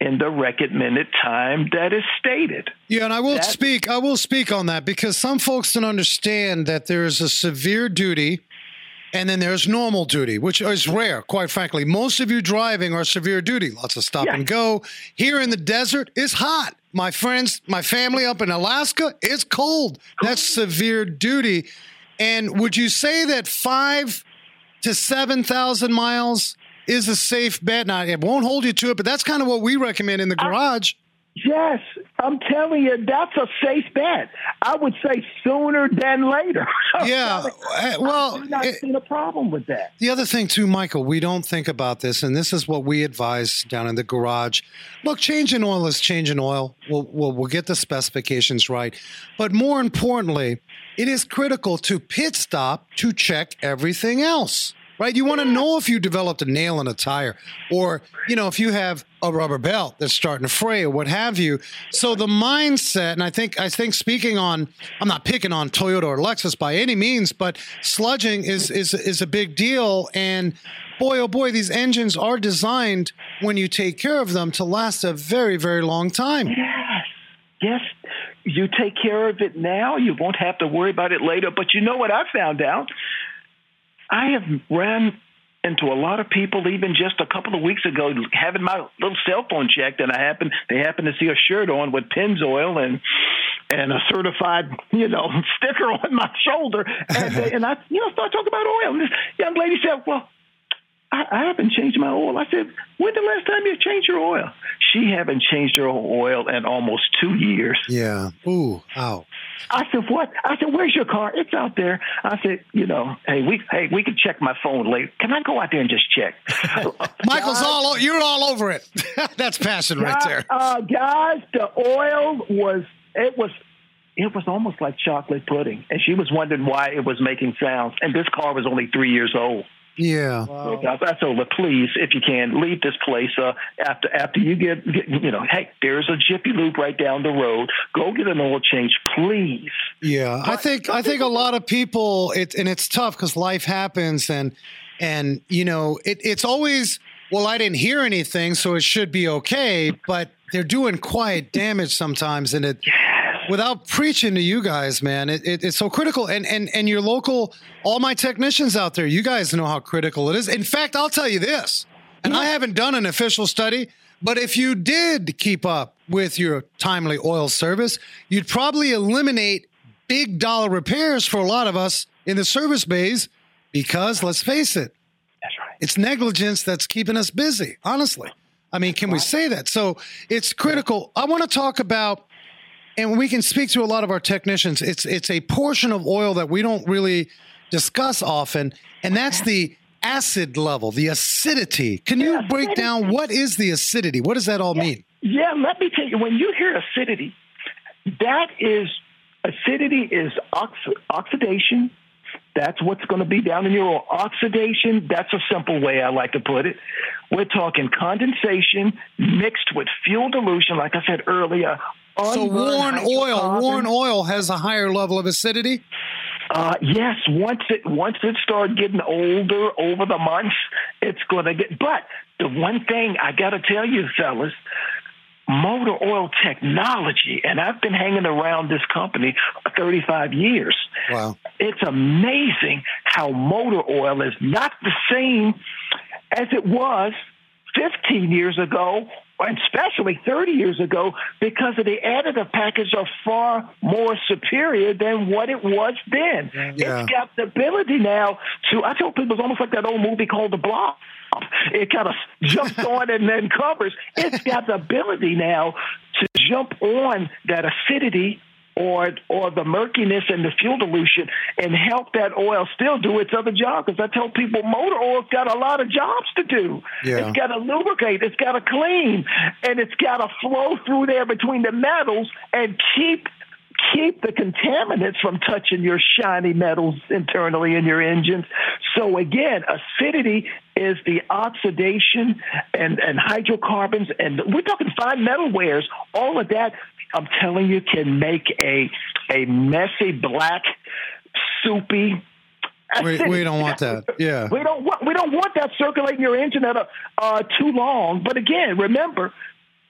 in the recommended time that is stated Yeah, and I will That- speak. I will speak on that because some folks don't understand that there is a severe duty, and then there's normal duty, which is rare. Quite frankly, most of you driving are severe duty. Lots of stop Yeah. and go. Here in the desert, it's hot. My friends, my family up in Alaska, it's cold. That's severe duty. And would you say that five to seven thousand miles is a safe bet? Now, it won't hold you to it, but that's kind of what we recommend in the garage. Yes, I'm telling you, that's a safe bet. I would say sooner than later. Yeah, uh, well, I do not it- see a problem with that. The other thing, too, Michael, we don't think about this, and this is what we advise down in the garage. Look, changing oil is changing oil. We'll, we'll, we'll get the specifications right. But more importantly, it is critical to pit stop to check everything else, right? You want to know if you developed a nail in a tire or, you know, if you have a rubber belt that's starting to fray or what have you. So the mindset, and I think, I think speaking on, I'm not picking on Toyota or Lexus by any means, but sludging is, is, is a big deal. And boy, oh boy, these engines are designed when you take care of them to last a very, very long time. Yes, yes. You take care of it now. You won't have to worry about it later. But you know what I found out? I have ran into a lot of people even just a couple of weeks ago having my little cell phone checked and I happen they happened to see a shirt on with Pennzoil and and a certified, you know, sticker on my shoulder. And, and I, you know, start talking about oil. And this young lady said, well, I, I haven't changed my oil. I said, when the last time you changed your oil? She haven't changed her oil in almost two years. Yeah. Ooh. Ow. I said, what? I said, where's your car? It's out there. I said, you know, hey, we hey, we can check my phone later. Can I go out there and just check? Michael's all o- you're all over it. That's passion right there. Uh, guys, the oil was it was it was almost like chocolate pudding, and she was wondering why it was making sounds. And this car was only three years old. Yeah. I told her, please, if you can, leave this place uh, after after you get, get, you know, hey, there's a Jiffy Lube right down the road. Go get an oil change, please. Yeah, I think I think a lot of people it and it's tough because life happens and and you know it, it's always well I didn't hear anything so it should be okay but they're doing quiet damage sometimes and it without preaching to you guys man it, it, it's so critical and and and your local all my technicians out there you guys know how critical it is in fact I'll tell you this and I haven't done an official study but if you did keep up with your timely oil service you'd probably eliminate big dollar repairs for a lot of us in the service bays because let's face it, That's right. it's negligence that's keeping us busy, honestly. I mean, can we say that? So it's critical. I want to talk about, and we can speak to a lot of our technicians. It's it's a portion of oil that we don't really discuss often, and that's the acid level, the acidity. Can you break down what is the acidity? What does that all mean? Yeah, let me tell you, when you hear acidity, that is acidity is ox- oxidation. That's what's going to be down in your oil. Oxidation, that's a simple way I like to put it. We're talking condensation mixed with fuel dilution, like I said earlier. So worn oil, worn oil has a higher level of acidity. Uh, yes, once it once it starts getting older over the months, it's going to get. But the one thing I got to tell you, fellas, motor oil technology, and I've been hanging around this company for 35 years. Wow. It's amazing how motor oil is not the same as it was 15 years ago, especially 30 years ago, because of the additive package are far more superior than what it was then. Yeah. It's got the ability now to, I tell people it's almost like that old movie called The Blob. It kind of jumps on and then covers. It's got the ability now to jump on that acidity or or the murkiness and the fuel dilution and help that oil still do its other job. Because I tell people motor oil's got a lot of jobs to do. Yeah. It's got to lubricate, it's got to clean, and it's got to flow through there between the metals and keep keep the contaminants from touching your shiny metals internally in your engines. So again, acidity is the oxidation and, and hydrocarbons, and we're talking fine metal wares. All of that, I'm telling you, can make a a messy black, soupy. We, we don't want that. Yeah. We don't want we don't want that circulating your engine at a, uh, too long. But again, remember,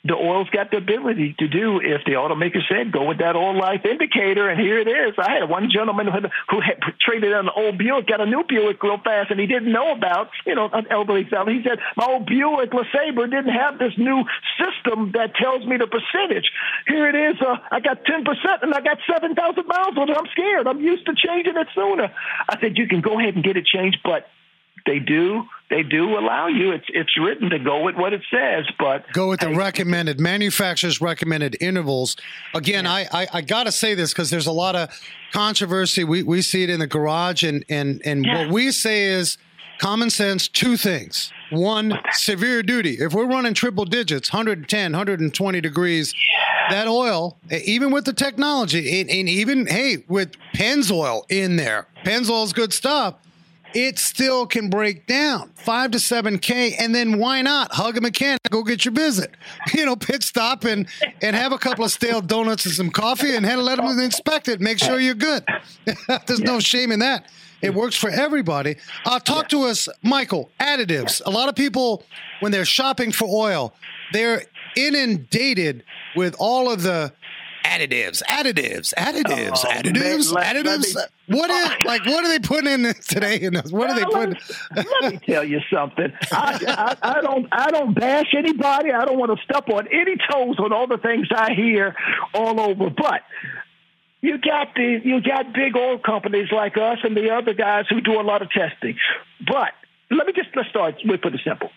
the oil's got the ability to do if the automaker said go with that oil life indicator, and here it is. I had one gentleman who had, who had traded an old Buick, got a new Buick real fast, and he didn't know about you know an elderly fellow. He said my old Buick LeSabre didn't have this new system that tells me the percentage. Here it is. Uh, I got ten percent, and I got seven thousand miles on it. I'm scared. I'm used to changing it sooner. I said you can go ahead and get it changed, but they do they do allow you. It's it's written to go with what it says, but Go with the recommended manufacturer's recommended intervals. Again, I, I I gotta say this because there's a lot of controversy. We we see it in the garage, and and and Yeah. what we say is common sense. Two things. One, severe duty. If we're running triple digits, 110, 120 degrees, that oil, even with the technology, and, and even hey, with Pennzoil in there, Pennzoil is good stuff. It still can break down five to seven k, and then why not hug a mechanic, go get your visit, you know, pit stop and and have a couple of stale donuts and some coffee, and head let them inspect it, make sure you're good. There's no shame in that. It works for everybody. Uh, talk to us, Michael. Additives. A lot of people, when they're shopping for oil, they're inundated with all of the additives, additives, additives, Oh, additives, man, let- let additives. me- what is like? What are they putting in today? In this? What are they putting? let, let me tell you something. I, I, I don't I don't bash anybody. I don't want to step on any toes on all the things I hear all over. But you got the you got big oil companies like us and the other guys who do a lot of testing. But let me just let's start with put it simple.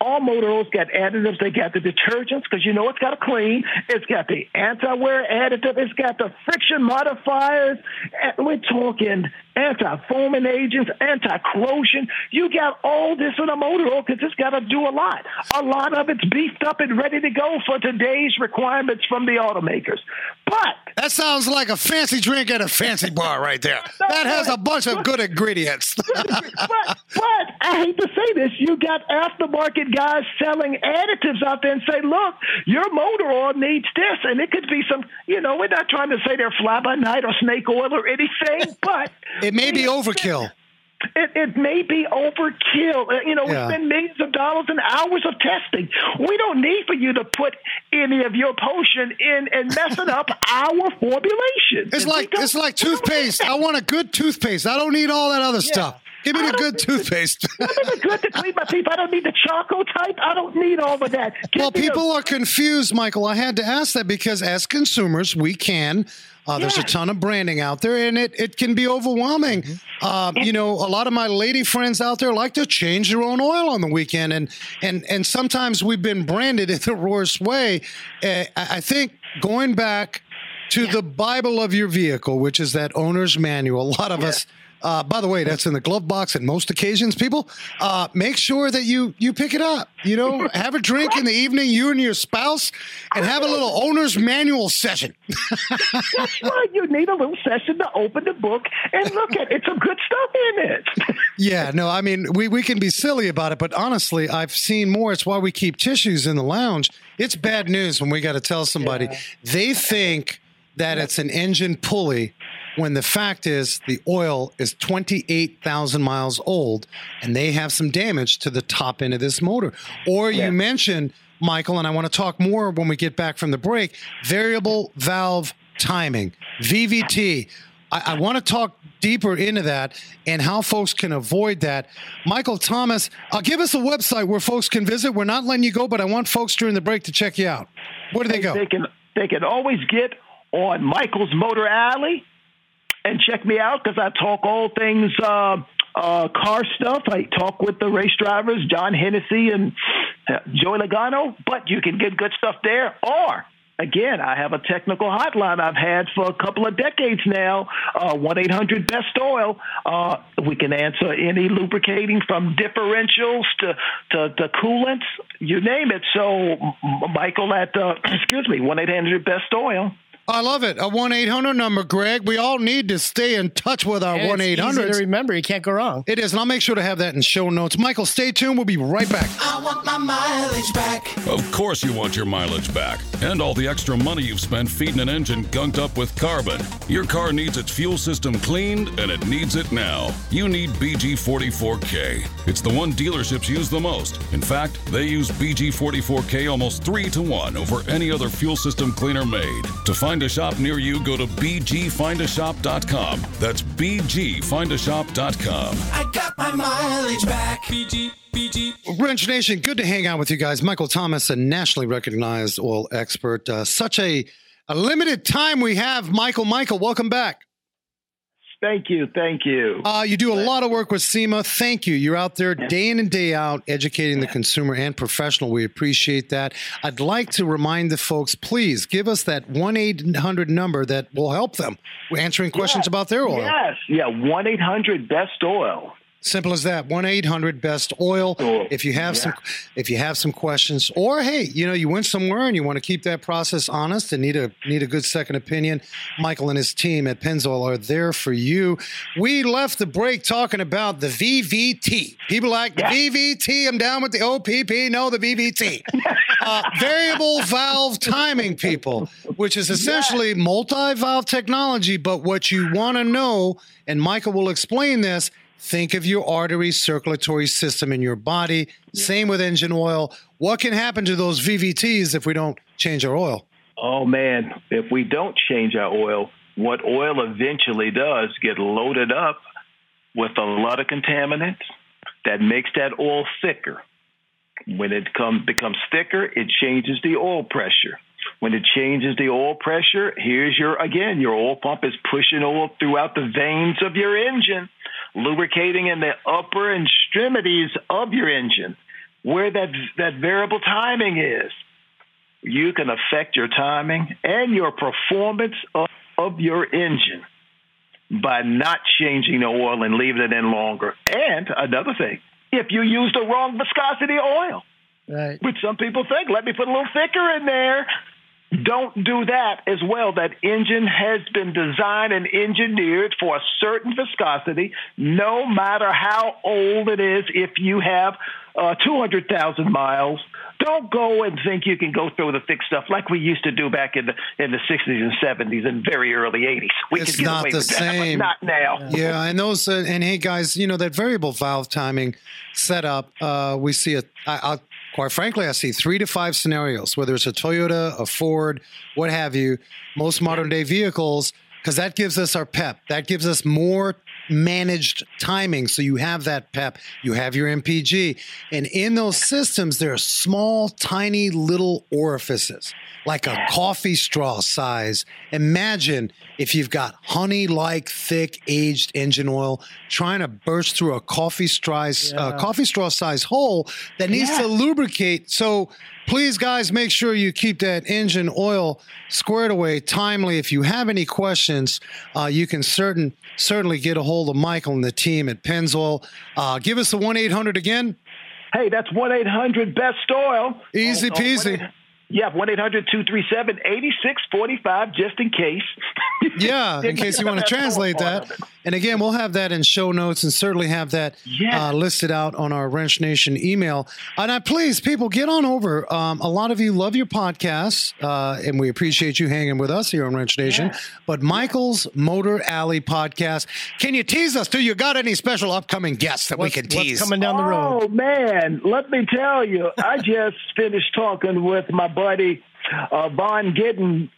All motor oils got additives. They got the detergents because you know it's got to clean. It's got the anti-wear additive. It's got the friction modifiers. We're talking anti-foaming agents, anti-corrosion. You got all this in a motor oil because it's got to do a lot. A lot of it's beefed up and ready to go for today's requirements from the automakers. That sounds like a fancy drink at a fancy bar right there. That has a bunch of good ingredients. but, but I hate to say this, you got aftermarket guys selling additives out there and say, look, your motor oil needs this. And it could be some, you know, we're not trying to say they're fly by night or snake oil or anything, but it may be overkill. It, it may be overkill. Uh, You know, Yeah. we spend millions of dollars and hours of testing. We don't need for you to put any of your potion in and messing up our formulation. It's like it's like toothpaste. I want a good toothpaste. I don't need all that other stuff. Give me the good toothpaste. It's good to clean my teeth. I don't need the choco type. I don't need all of that. Give Well, me a- people are confused, Michael. I had to ask that because as consumers, we can. Uh, there's a ton of branding out there, and it, it can be overwhelming. Uh, you know, a lot of my lady friends out there like to change their own oil on the weekend, and and and sometimes we've been branded in the worst way. Uh, I I think going back to the Bible of your vehicle, which is that owner's manual. A lot of us. Uh, by the way, that's in the glove box at most occasions. People, uh, make sure that you you pick it up. You know, have a drink in the evening, you and your spouse, and have a little owner's manual session. That's right. You need a little session to open the book and look at. It's some good stuff in it. Yeah, no, I mean, we, we can be silly about it, but honestly, I've seen more. It's why we keep tissues in the lounge. It's bad news when we got to tell somebody they think that it's an engine pulley when the fact is the oil is 28,000 miles old and they have some damage to the top end of this motor. Or you mentioned, Michael, and I want to talk more when we get back from the break variable valve timing, VVT. I, I want to talk deeper into that and how folks can avoid that. Michael Thomas, uh, give us a website where folks can visit. We're not letting you go, but I want folks during the break to check you out. Where do they go? They can they can always get on Michael's Motor Alley and check me out because I talk all things uh, uh, car stuff. I talk with the race drivers, John Hennessey and uh, Joey Logano. But you can get good stuff there. Or again, I have a technical hotline I've had for a couple of decades now. uh, One eight hundred Best Oil. Uh, we can answer any lubricating from differentials to to, to coolants, you name it. So, Michael at uh, excuse me, one eight hundred Best Oil. I love it. A 1 800 number, Greg. We all need to stay in touch with our And 1 it's easy 800. to remember. You can't go wrong. It is, and I'll make sure to have that in show notes. Michael, stay tuned. We'll be right back. I want my mileage back. Of course, you want your mileage back and all the extra money you've spent feeding an engine gunked up with carbon. Your car needs its fuel system cleaned, and it needs it now. You need BG44K. It's the one dealerships use the most. In fact, they use BG44K almost three to one over any other fuel system cleaner made. To find a shop near you, go to BGFindAShop.com. That's BGFindAShop.com. I got my mileage back. BG, BG. Wrench Nation, good to hang out with you guys. Michael Thomas, a nationally recognized oil expert. Uh, such a, a limited time we have. Michael, Michael, welcome back. Thank you, thank you. Uh, you do a lot of work with SEMA. Thank you. You're out there day in and day out educating the consumer and professional. We appreciate that. I'd like to remind the folks, please give us that 1 800 number that will help them answering questions about their oil. Yes, yeah, one eight hundred Best Oil. Simple as that. One eight hundred best oil. If you have some, if you have some questions, or hey, you know you went somewhere and you want to keep that process honest and need a need a good second opinion, Michael and his team at Pennzoil are there for you. We left the break talking about the VVT. People like the VVT. I'm down with the OPP. No, the VVT. uh, variable valve timing, people, which is essentially multi-valve technology. But what you want to know, and Michael will explain this. Think of your artery circulatory system in your body. Same with engine oil. What can happen to those VVTs if we don't change our oil? Oh man, if we don't change our oil, what oil eventually does get loaded up with a lot of contaminants that makes that oil thicker. When it come, becomes thicker, it changes the oil pressure. When it changes the oil pressure, here's your again, your oil pump is pushing oil throughout the veins of your engine, lubricating in the upper extremities of your engine, where that that variable timing is. You can affect your timing and your performance of, of your engine by not changing the oil and leaving it in longer. And another thing, if you use the wrong viscosity oil, Right. which some people think, let me put a little thicker in there. Don't do that as well. That engine has been designed and engineered for a certain viscosity, no matter how old it is. If you have uh, 200,000 miles, don't go and think you can go through the thick stuff like we used to do back in the in the 60s and 70s and very early 80s. We It's could get not away the with that, but same. not now. Yeah, and those uh, and hey guys, you know that variable valve timing setup. Uh, we see it. I, I'll, quite frankly, I see three to five scenarios, whether it's a Toyota, a Ford, what have you. Most modern day vehicles, because that gives us our pep. That gives us more managed timing. So you have that pep. You have your MPG, and in those systems, there are small, tiny little orifices like a coffee straw size. Imagine if you've got honey like thick aged engine oil trying to burst through a coffee straw, uh, coffee straw size hole that needs to lubricate. So please, guys, make sure you keep that engine oil squared away timely. If you have any questions, uh, you can certain certainly get a hold of Michael and the team at Pennzoil. Uh, give us the 1 800 again. Hey, that's 1 800 Best Oil. Easy Oh, oh, peasy. 1-800 Yeah, 1 800 237 8645, just in case. Yeah, in case you want to translate that. And again, we'll have that in show notes and certainly have that Yeah. uh, listed out on our Wrench Nation email. And I please, people, get on over. Um, a lot of you love your podcasts, uh, and we appreciate you hanging with us here on Wrench Nation. But Michael's Motor Alley podcast, can you tease us? Do you got any special upcoming guests that What's, we can what's tease? coming down the road? Oh, man. Let me tell you, I just finished talking with my buddy uh, Vaughn Gittin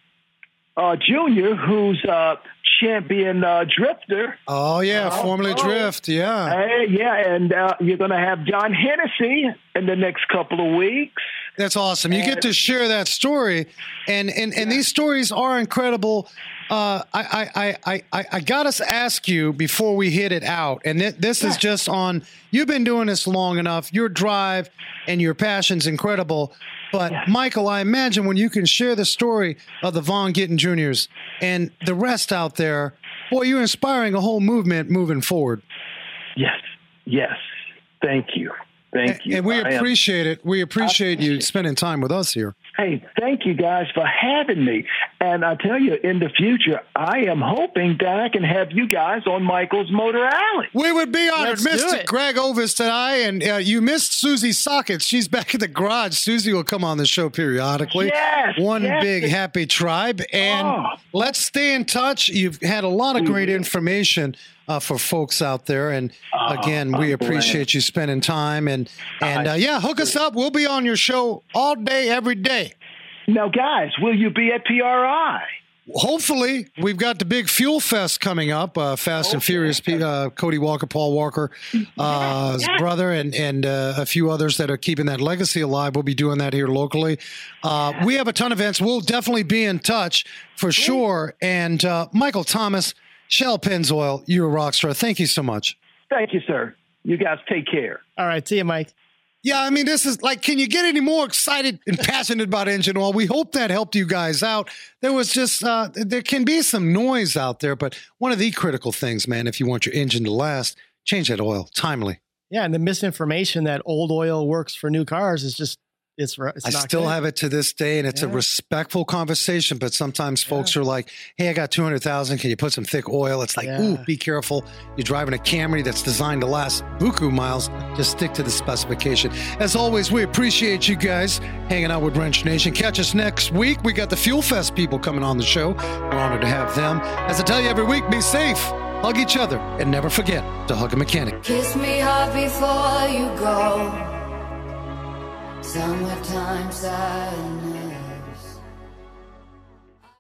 uh, Jr., who's uh, champion uh, drifter. Oh, yeah, formerly oh. Drift. Yeah. Hey, yeah, and uh, you're going to have John Hennessey in the next couple of weeks. That's awesome. You get to share that story, and and, and these stories are incredible. Uh, I, I, I, I, got to ask you before we hit it out, and th- this is just on. You've been doing this long enough. Your drive and your passion's incredible. But Michael, I imagine when you can share the story of the Vaughn Gittin Juniors and the rest out there, boy, you're inspiring a whole movement moving forward. Yes, yes. Thank you. Thank you. And we I am- appreciate it. We appreciate you spending time with us here. Hey, thank you guys for having me. And I tell you, in the future, I am hoping that I can have you guys on Michael's Motor Alley. We would be honored. Let's do Missed. Greg Ovis today, and uh, you missed Susie Sockets. She's back in the garage. Susie will come on the show periodically. Yes, One yes. big happy tribe. And Oh. let's stay in touch. You've had a lot of great information uh, for folks out there. And again, we appreciate you spending time. And, and uh, yeah, hook us up. We'll be on your show all day, every day. Now, guys, will you be at PRI? Hopefully, we've got the big Fuel Fest coming up. Uh, Fast and Furious, uh, Cody Walker, Paul Walker, uh, his brother, and and uh, a few others that are keeping that legacy alive. We'll be doing that here locally. Uh, we have a ton of events. We'll definitely be in touch for sure. And uh, Michael Thomas, Shell Pennzoil, you're a rock star. Thank you so much. Thank you, sir. You guys take care. All right, see you, Mike. Yeah, I mean, this is like, can you get any more excited and passionate about engine oil? We hope that helped you guys out. There was just, uh, there can be some noise out there, but one of the critical things, man, if you want your engine to last, change that oil timely. Yeah, and the misinformation that old oil works for new cars is just it's it's I not still good. have it to this day, and it's a respectful conversation. But sometimes folks are like, "Hey, I got two hundred thousand. Can you put some thick oil?" It's like, Yeah. "Ooh, be careful. You're driving a Camry that's designed to last buku miles. Just stick to the specification." As always, we appreciate you guys hanging out with Wrench Nation. Catch us next week. We got the Fuel Fest people coming on the show. We're honored to have them. As I tell you every week, be safe, hug each other, and never forget to hug a mechanic. Kiss me hard before you go. Summertime sadness.